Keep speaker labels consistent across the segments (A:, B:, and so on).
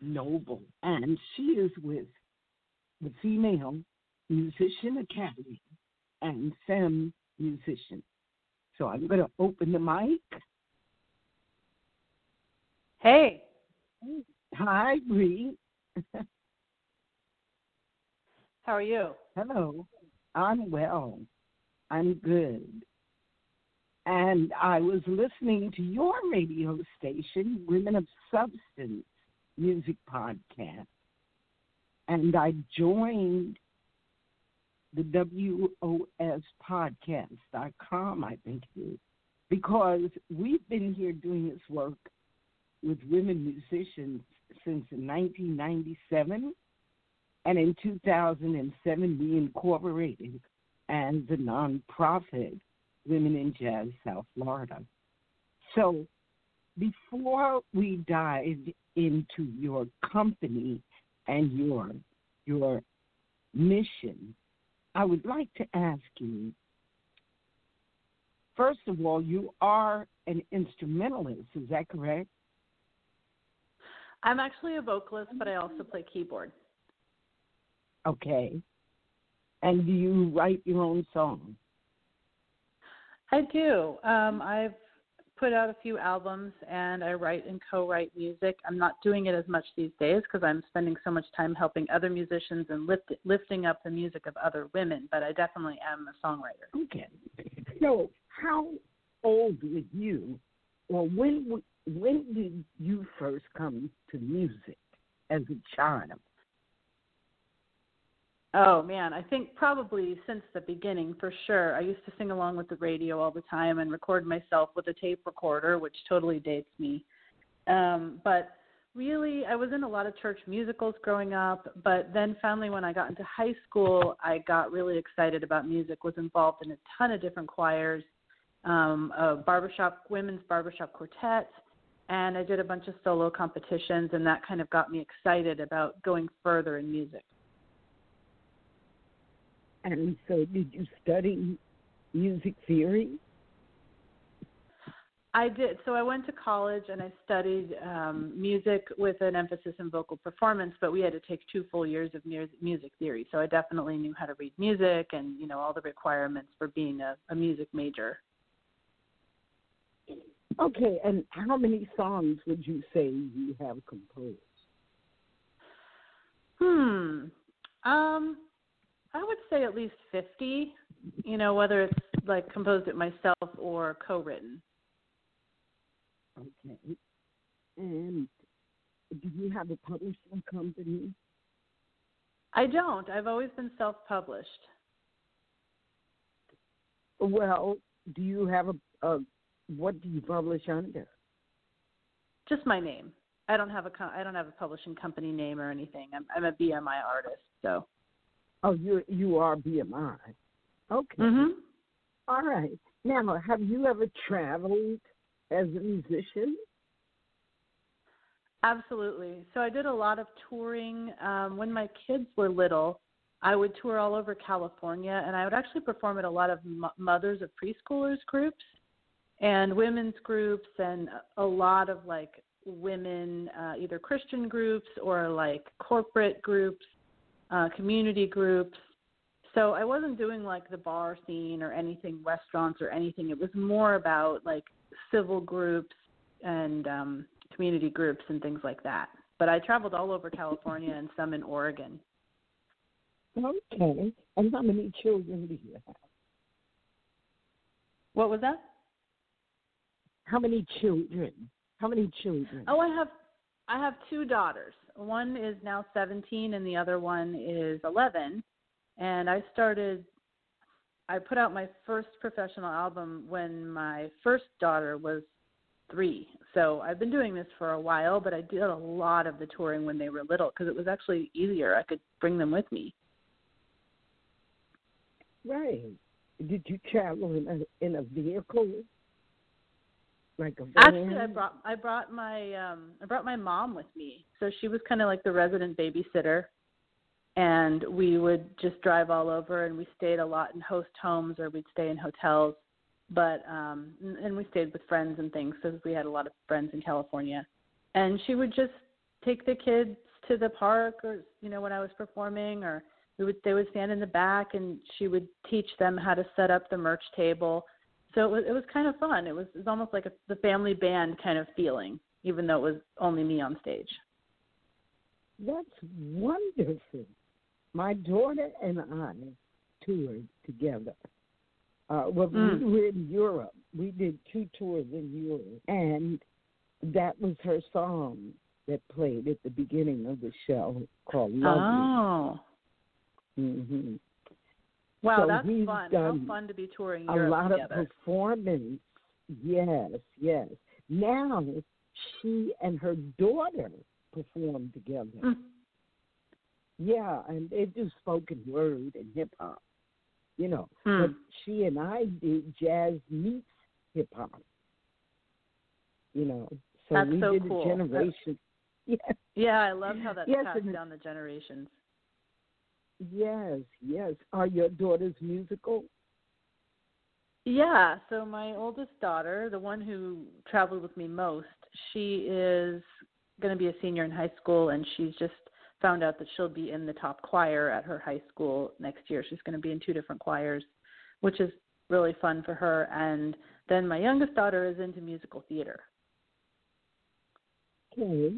A: Noble, and she is with the Female Musician Academy and Femme Musician. So I'm going to open the mic.
B: Hey.
A: Hi, Bree.
B: How are you?
A: Hello. I'm well. I'm good. And I was listening to your radio station, Women of Substance Music Podcast. And I joined the WOSpodcast.com, I think it is, because we've been here doing this work with women musicians since 1997. And in 2007, we incorporated as a nonprofit Women in Jazz South Florida. So before we dive into your company and your your mission, I would like to ask you first of all, you are an instrumentalist, is that correct?
B: I'm actually a vocalist, but I also play keyboard.
A: Okay. And do you write your own songs?
B: I do. Um, I've put out a few albums and I write and co-write music. I'm not doing it as much these days because I'm spending so much time helping other musicians and lift, lifting up the music of other women. But I definitely am a songwriter.
A: Okay. So, how old were you, or when when did you first come to music as a child?
B: Oh man, I think probably since the beginning for sure. I used to sing along with the radio all the time and record myself with a tape recorder, which totally dates me. Um, but really, I was in a lot of church musicals growing up. But then finally, when I got into high school, I got really excited about music. Was involved in a ton of different choirs, um, a barbershop women's barbershop quartet, and I did a bunch of solo competitions, and that kind of got me excited about going further in music.
A: And so, did you study music theory?
B: I did. So I went to college and I studied um, music with an emphasis in vocal performance, but we had to take two full years of music theory. So I definitely knew how to read music and you know all the requirements for being a, a music major.
A: Okay, and how many songs would you say you have composed?
B: Hmm. Um, I would say at least 50, you know, whether it's like composed it myself or co written.
A: Okay. And do you have a publishing company?
B: I don't. I've always been self published.
A: Well, do you have a, a what do you publish under?
B: Just my name. I don't have a I don't have a publishing company name or anything. I'm I'm a BMI artist, so.
A: Oh, you you are BMI. Okay.
B: Mhm.
A: All right. Now, have you ever traveled as a musician?
B: Absolutely. So I did a lot of touring um, when my kids were little. I would tour all over California, and I would actually perform at a lot of m- mothers of preschoolers groups and women's groups, and a lot of like women, uh, either Christian groups or like corporate groups uh, community groups. So I wasn't doing like the bar scene or anything, restaurants or anything. It was more about like civil groups and um, community groups and things like that. But I traveled all over California and some in Oregon.
A: Okay. And how many children do you have?
B: What was that?
A: How many children? How many children?
B: Oh, I have I have two daughters. One is now 17 and the other one is 11. And I started I put out my first professional album when my first daughter was 3. So I've been doing this for a while, but I did a lot of the touring when they were little because it was actually easier. I could bring them with me.
A: Right. Did you travel in a in a vehicle? Like a van?
B: Actually, I brought I brought my um I brought my mom with me, so she was kind of like the resident babysitter, and we would just drive all over, and we stayed a lot in host homes or we'd stay in hotels, but um and we stayed with friends and things because we had a lot of friends in California, and she would just take the kids to the park or you know when I was performing or we would they would stand in the back and she would teach them how to set up the merch table so it was it was kind of fun. It was it was almost like a, the family band kind of feeling, even though it was only me on stage.
A: That's wonderful. My daughter and I toured together. Uh, well,
B: Mm.
A: we were in Europe. We did two tours in Europe, and that was her song that played at the beginning of the show called "Love
B: Oh,
A: Me." hmm
B: wow,
A: So
B: that's fun! How fun to be touring Europe A
A: lot
B: together.
A: of performance. Yes, yes. Now she and her daughter perform together.
B: Mm.
A: Yeah, and they do spoken word and hip hop, you know.
B: Hmm.
A: But she and I did jazz meets hip hop. You know, so
B: That's
A: we
B: so
A: did
B: cool.
A: a generation. Yes,
B: Yeah, I love how that's
A: Yes,
B: passed down the generations.
A: Yes, yes. Are your daughters musical?
B: Yeah, so my oldest daughter, the one who traveled with me most, she is going to be a senior in high school and she's just found out that she'll be in the top choir at her high school next year. She's going to be in two different choirs, which is really fun for her. And then my youngest daughter is into musical theater.
A: Okay,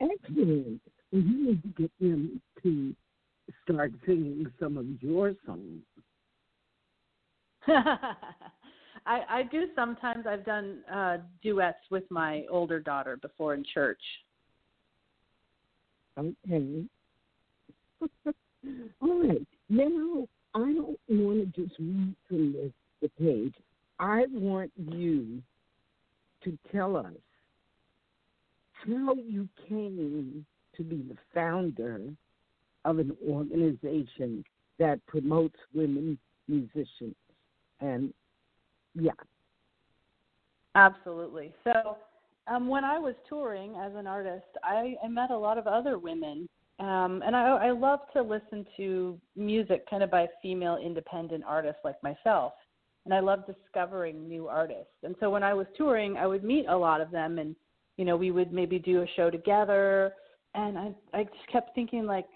A: excellent. Well, you need to get them to start singing some of your songs.
B: I I do sometimes I've done uh duets with my older daughter before in church.
A: Okay. All right. Now, I don't want to just read from the, the page. I want you to tell us how you came to be the founder of an organization that promotes women musicians. And yeah,
B: Absolutely. So, um, when I was touring as an artist, I, I met a lot of other women, um, and I, I love to listen to music kind of by female independent artists like myself. And I love discovering new artists. And so when I was touring, I would meet a lot of them, and you know, we would maybe do a show together. And I, I just kept thinking like,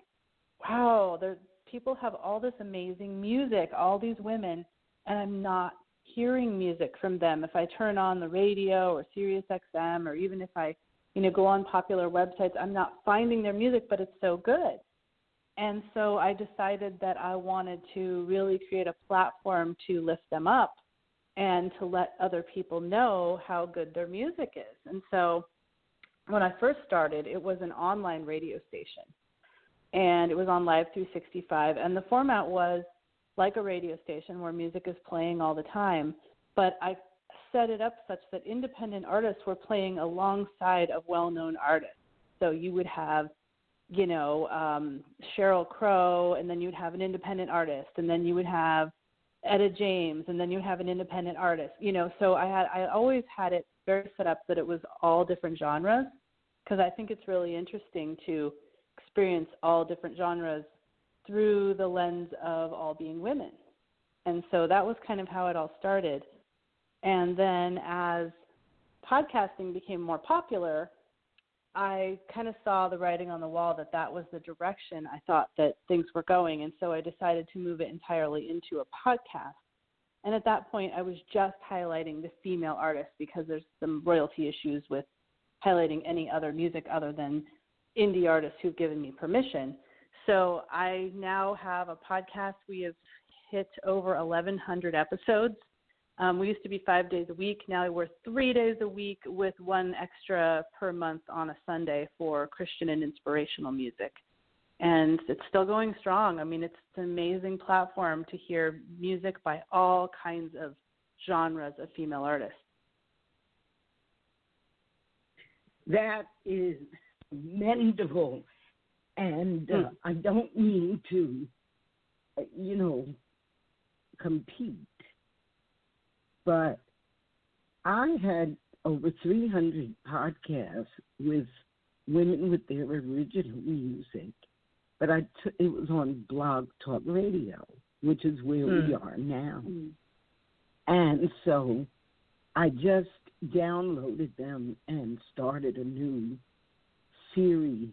B: wow, there people have all this amazing music, all these women, and I'm not hearing music from them. If I turn on the radio or Sirius XM or even if I, you know, go on popular websites, I'm not finding their music, but it's so good. And so I decided that I wanted to really create a platform to lift them up and to let other people know how good their music is. And so when I first started, it was an online radio station. And it was on Live 365 and the format was like a radio station where music is playing all the time, but I set it up such that independent artists were playing alongside of well-known artists. So you would have, you know, um, Sheryl Crow, and then you'd have an independent artist, and then you would have Etta James, and then you would have an independent artist. You know, so I had I always had it very set up that it was all different genres because I think it's really interesting to experience all different genres through the lens of all being women. And so that was kind of how it all started. And then as podcasting became more popular, I kind of saw the writing on the wall that that was the direction I thought that things were going. And so I decided to move it entirely into a podcast. And at that point, I was just highlighting the female artists because there's some royalty issues with highlighting any other music other than indie artists who've given me permission. So I now have a podcast. We have hit over 1,100 episodes. Um, we used to be five days a week. Now we're three days a week with one extra per month on a Sunday for Christian and inspirational music. And it's still going strong. I mean, it's an amazing platform to hear music by all kinds of genres of female artists.
A: that is commendable. And uh,
B: Mm.
A: I don't mean to, uh, you know, compete, but I had over 300 podcasts with women with their original music, but I t- it was on Blog Talk Radio, which is where we
B: Mm.
A: are now. And so I just downloaded them and started a new series.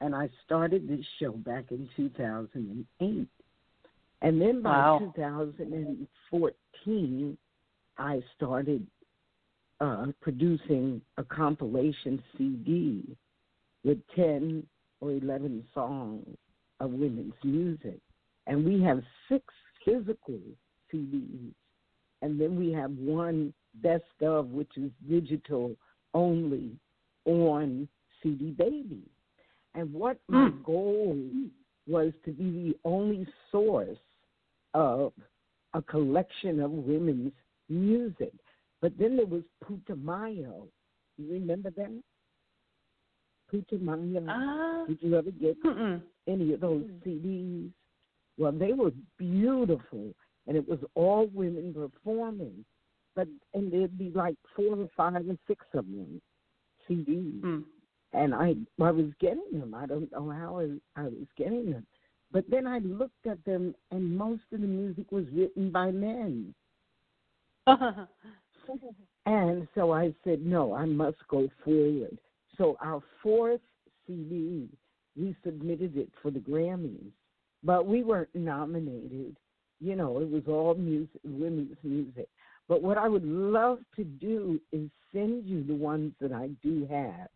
A: And I started this show back in 2008. And then by
B: Wow.
A: 2014, I started uh, producing a compilation CD with 10 or 11 songs of women's music. And we have six physical CDs. And then we have one best of, which is digital only on CD Baby. And what my
B: Mm.
A: goal was to be the only source of a collection of women's music. But then there was Putumayo. You remember that? Putumayo.
B: Ah.
A: Did you ever get
B: mm-mm.
A: any of those CDs? Well, they were beautiful, and it was all women performing. But and there'd be like four or five or six of them CDs,
B: Mm.
A: And I I was getting them. I don't know how I, I was getting them, but then I looked at them, and most of the music was written by men. And so I said, no, I must go forward. So our fourth CD, we submitted it for the Grammys, but we weren't nominated. You know, it was all music, women's music. But what I would love to do is send you the ones that I do have.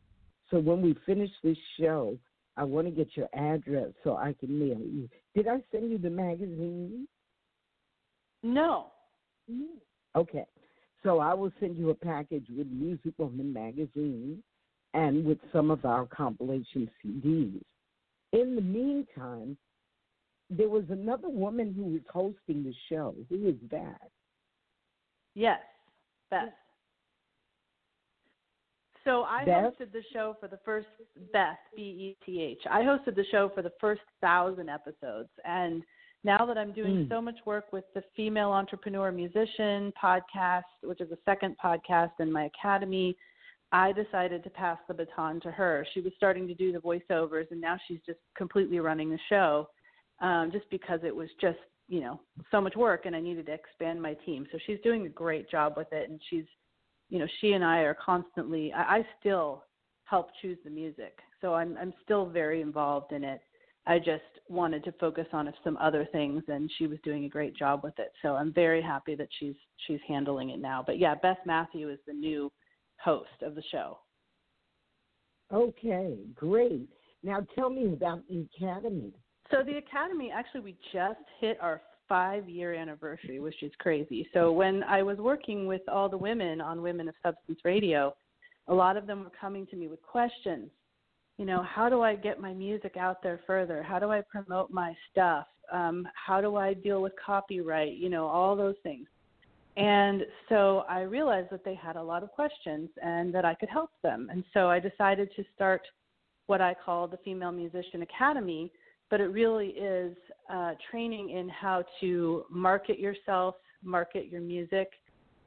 A: So when we finish this show, I want to get your address so I can mail you. Did I send you the magazine?
B: no. Mm-hmm.
A: Okay. So I will send you a package with Music Woman magazine and with some of our compilation CDs. In the meantime, there was another woman who was hosting the show. Who is that?
B: Yes, Beth. So I
A: Beth?
B: hosted the show for the first Beth B E T H. I hosted the show for the first thousand episodes, and now that I'm doing
A: Mm.
B: so much work with the Female Entrepreneur Musician podcast, which is a second podcast in my academy, I decided to pass the baton to her. She was starting to do the voiceovers, and now she's just completely running the show, um, just because it was just you know so much work, and I needed to expand my team. So she's doing a great job with it, and she's you know she and I are constantly. I, I still help choose the music, so I'm I'm still very involved in it. I just wanted to focus on some other things, and she was doing a great job with it. So I'm very happy that she's she's handling it now. But yeah, Beth Matthew is the new host of the show.
A: Okay, great. Now tell me about the Academy.
B: So the academy actually we just hit our 5 year anniversary, which is crazy. So when I was working with all the women on Women of Substance Radio, a lot of them were coming to me with questions. You know, how do I get my music out there further? How do I promote my stuff? Um, how do I deal with copyright? You know, all those things. And so I realized that they had a lot of questions and that I could help them. And so I decided to start what I call the Female Musician Academy, but it really is uh, training in how to market yourself, market your music,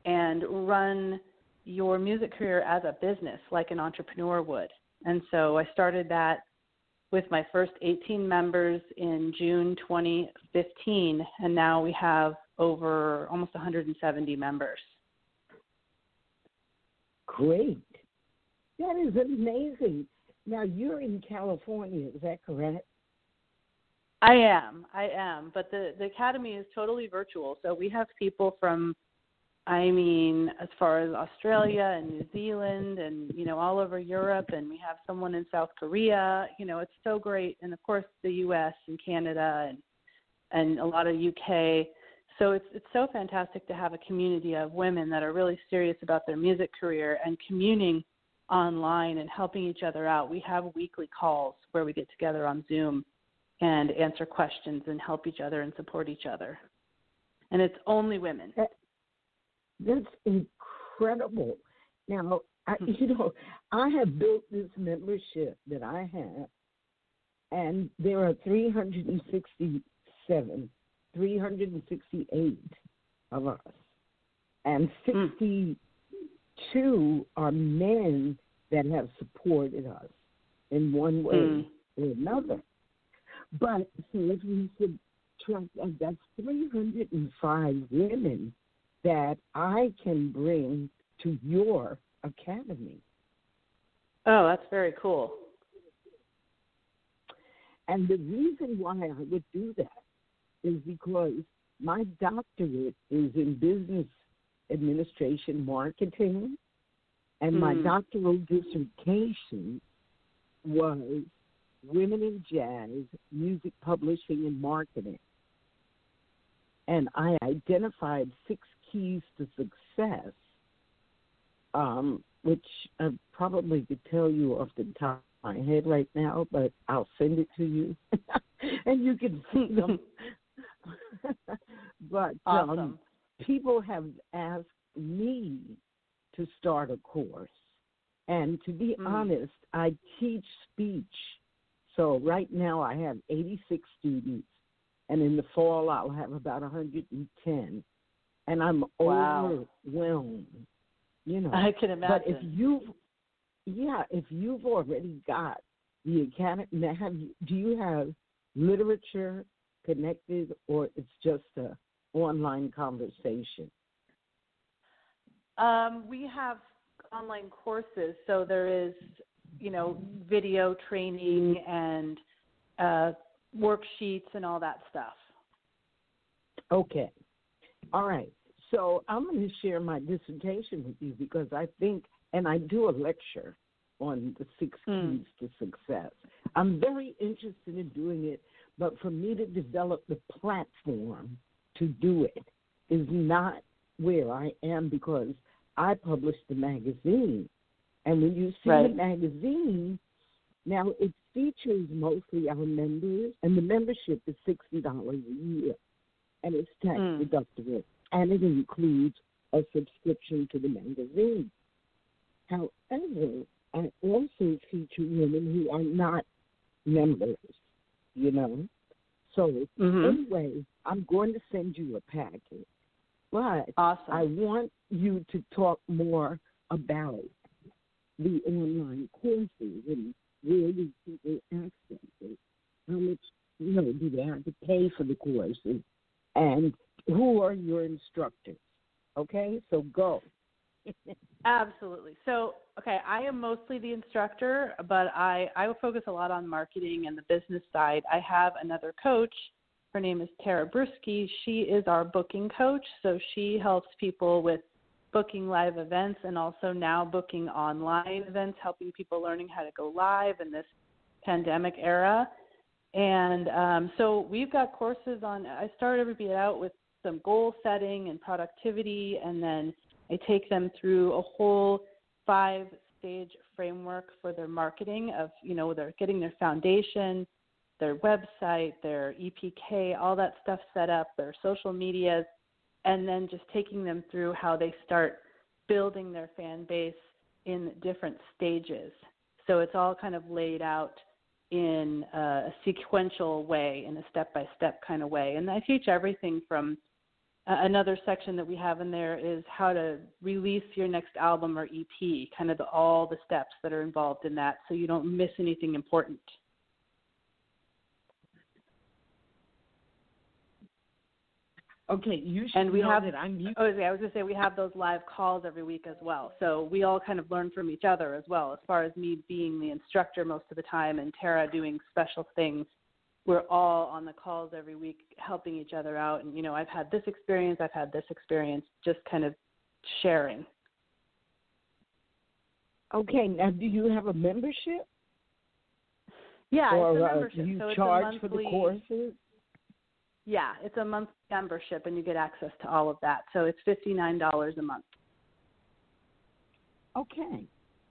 B: and run your music career as a business like an entrepreneur would. And so I started that with my first 18 members in June 2015, and now we have over almost 170 members.
A: Great. That is amazing. Now you're in California, is that correct?
B: I am, I am, but the the academy is totally virtual. So we have people from, I mean, as far as Australia and New Zealand, and you know, all over Europe, and we have someone in South Korea. You know, it's so great, and of course the U.S. and Canada and and a lot of UK. So it's it's so fantastic to have a community of women that are really serious about their music career and communing online and helping each other out. We have weekly calls where we get together on Zoom and answer questions and help each other and support each other. And it's only women.
A: That's incredible. Now, I, you know, I have built this membership that I have, and there are 367, 368 of us, and 62 are men that have supported us in one way
B: Mm.
A: or another. But so if we subtract that, that's 305 women that I can bring to your academy.
B: Oh, that's very cool.
A: And the reason why I would do that is because my doctorate is in business administration marketing And my
B: Mm.
A: doctoral dissertation was Women in Jazz, Music Publishing and Marketing. And I identified six keys to success, um, which I probably could tell you off the top of my head right now, but I'll send it to you and you can see them. but um, people have asked me to start a course. And to be
B: Mm.
A: honest, I teach speech. So right now I have 86 students, and in the fall I'll have about 110. And I'm
B: Wow.
A: overwhelmed, you know.
B: I can imagine.
A: But if you've, yeah, if you've already got the academy, have you, do you have literature connected, or it's just a online conversation?
B: Um, we have online courses, so there is, you know, video training and uh, worksheets and all that stuff.
A: Okay. All right. So I'm going to share my dissertation with you because I think, and I do a lecture on the six
B: Hmm.
A: keys to success. I'm very interested in doing it, but for me to develop the platform to do it is not where I am because I published the magazine. And when you see
B: Right.
A: the magazine, now it features mostly our members, and the membership is $60 a year and it's tax
B: Mm.
A: deductible, and it includes a subscription to the magazine. However, I also feature women who are not members, you know. So
B: Mm-hmm.
A: anyway, I'm going to send you a packet, but
B: Awesome.
A: I want you to talk more about the online courses and where do people access it? How much, you know, do they have to pay for the courses? And who are your instructors? Okay, so go.
B: Absolutely. So, okay, I am mostly the instructor, but I I focus a lot on marketing and the business side. I have another coach. Her name is Tara Brusky. She is our booking coach, so she helps people with booking live events and also now booking online events, helping people learning how to go live in this pandemic era. And um, so we've got courses on. I start everybody out with some goal setting and productivity, and then I take them through a whole five stage framework for their marketing of, you know, they're getting their foundation, their website, their EPK, all that stuff set up, their social medias, and then just taking them through how they start building their fan base in different stages. So it's all kind of laid out in a sequential way, in a step by step kind of way. And I teach everything from uh, another section that we have in there is how to release your next album or EP, kind of the, all the steps that are involved in that so you don't miss anything important.
A: Okay, you should
B: And we have-
A: that I'm u-
B: Oh, I was going to say we have those live calls every week as well. So we all kind of learn from each other as well, as far as me being the instructor most of the time and Tara doing special things. We're all on the calls every week helping each other out. And, you know, I've had this experience, I've had this experience, just kind of sharing.
A: Okay, now do you have a membership?
B: Yeah,
A: or
B: it's a
A: uh,
B: membership.
A: do you
B: so it's
A: charge
B: monthly,
A: for the courses?
B: Yeah, it's a monthly membership and you get access to all of that. So it's $59 a month.
A: Okay.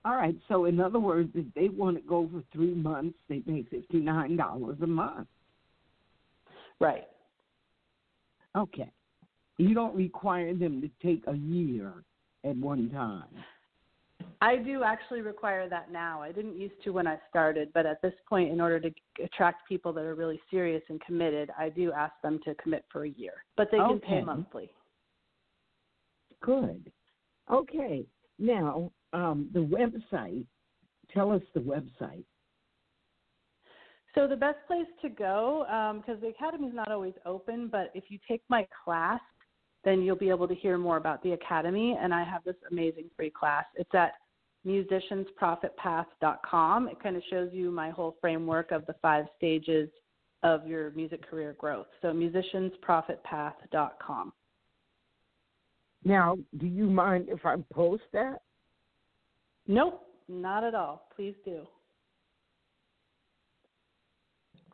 A: All right. So in other words, if they want to go for three months, they pay fifty nine dollars a month.
B: Right.
A: Okay. You don't require them to take a year at one time.
B: I do actually require that now. I didn't used to when I started, but at this point, in order to attract people that are really serious and committed, I do ask them to commit for a year. But they can pay
A: Okay.
B: monthly.
A: Good. Okay. Now, um, the website. Tell us the website.
B: So the best place to go, because the academy is not always open, but if you take my class, then you'll be able to hear more about the academy. And I have this amazing free class. It's at musiciansprofitpath.com. It kind of shows you my whole framework of the five stages of your music career growth. So musiciansprofitpath.com.
A: Now, do you mind if I post that?
B: Nope, not at all. Please do.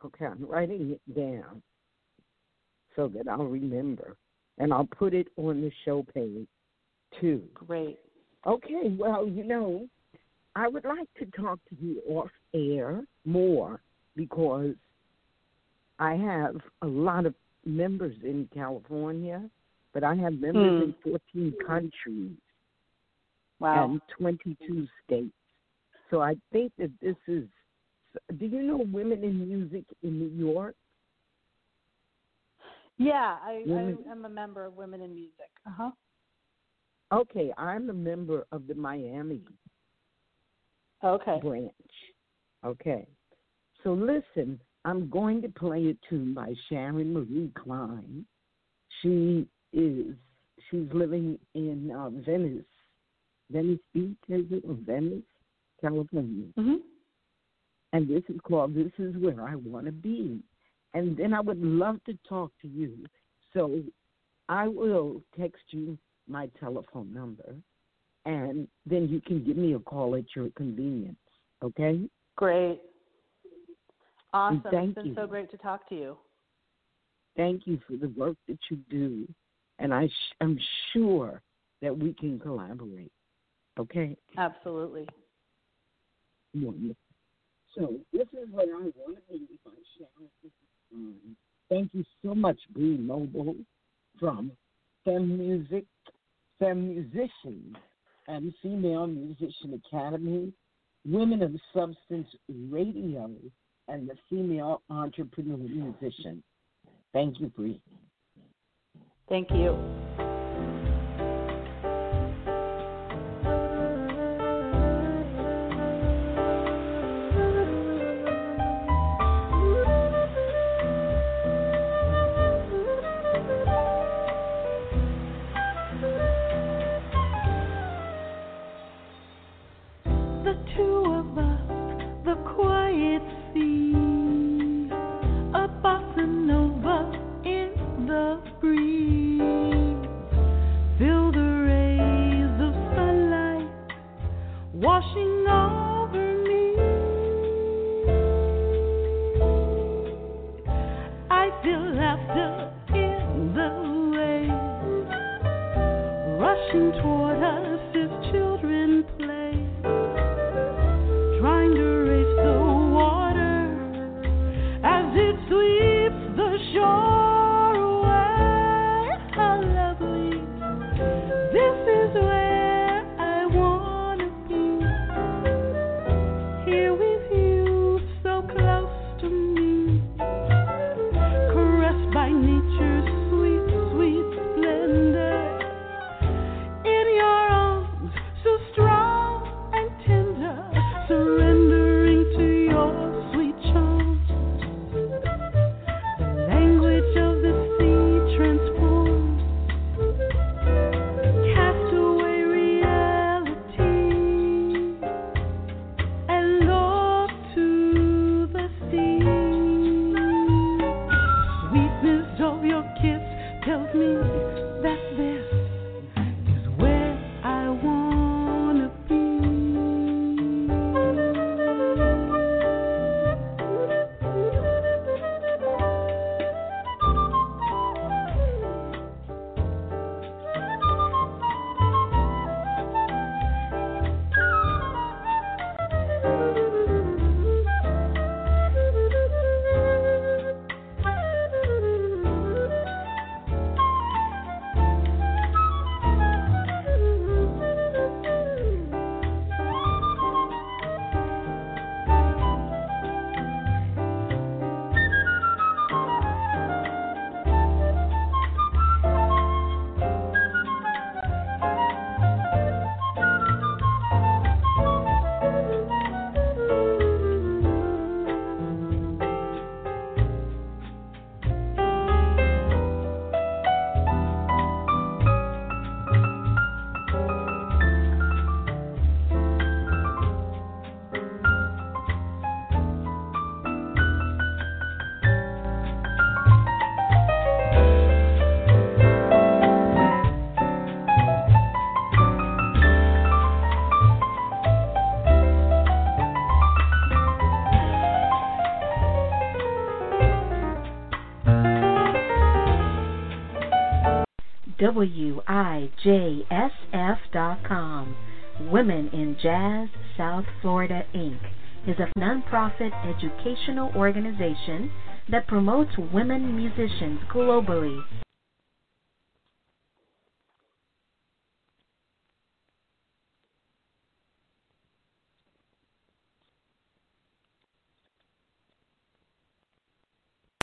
A: Okay, I'm writing it down so that I'll remember. And I'll put it on the show page too.
B: Great.
A: Okay, well, you know, I would like to talk to you off air more because I have a lot of members in California, but I have members
B: Hmm.
A: in 14 countries
B: Wow.
A: and 22 states. So I think that this is. Do you know Women in Music in New York?
B: Yeah, I,
A: Women-
B: I am a member of Women in Music. Uh huh.
A: Okay, I'm a member of the Miami
B: Okay.
A: branch. Okay. So listen, I'm going to play a tune by Sharon Marie Cline. She is she's living in uh, Venice, Venice Beach, is it? Or Venice, California.
B: Mhm.
A: And this is called This Is Where I Want to Be. And then I would love to talk to you. So I will text you my telephone number and then you can give me a call at your convenience. Okay?
B: Great. Awesome.
A: thank
B: it's been
A: you.
B: so great to talk to you.
A: Thank you for the work that you do. And I sh- am sure that we can collaborate. Okay?
B: Absolutely.
A: Wonderful. So this is what I want to be. Thank you so much, Bree Noble from Fem Music, Fem Musicians, and Female Musician Academy, Women of Substance Radio, and the Female Entrepreneur Musician. Thank you, Bree.
B: Thank you.
C: Two of us, the quiet sea,
D: WIJSF.com. Women in Jazz South Florida, Inc. is a nonprofit educational organization that promotes women musicians globally